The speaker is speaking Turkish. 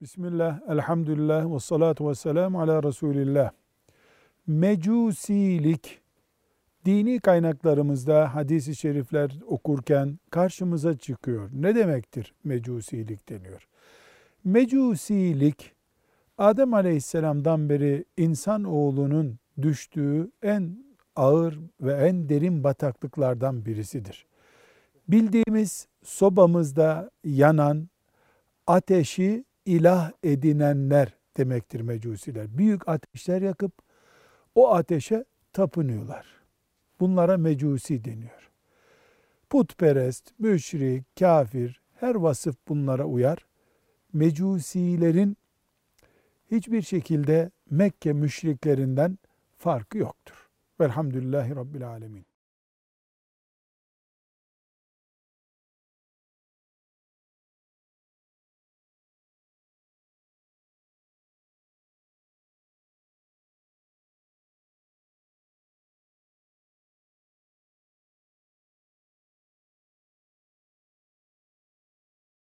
Bismillah, elhamdülillah ve salatu ve selamu ala Resulillah. Mecusilik, dini kaynaklarımızda hadisi şerifler okurken karşımıza çıkıyor. Ne demektir mecusilik deniyor? Mecusilik, Adem aleyhisselamdan beri insan oğlunun düştüğü en ağır ve en derin bataklıklardan birisidir. Bildiğimiz sobamızda yanan ateşi ilah edinenler demektir mecusiler. Büyük ateşler yakıp o ateşe tapınıyorlar. Bunlara mecusi deniyor. Putperest, müşrik, kafir her vasıf bunlara uyar. Mecusilerin hiçbir şekilde Mekke müşriklerinden farkı yoktur. Velhamdülillahi Rabbil Alemin.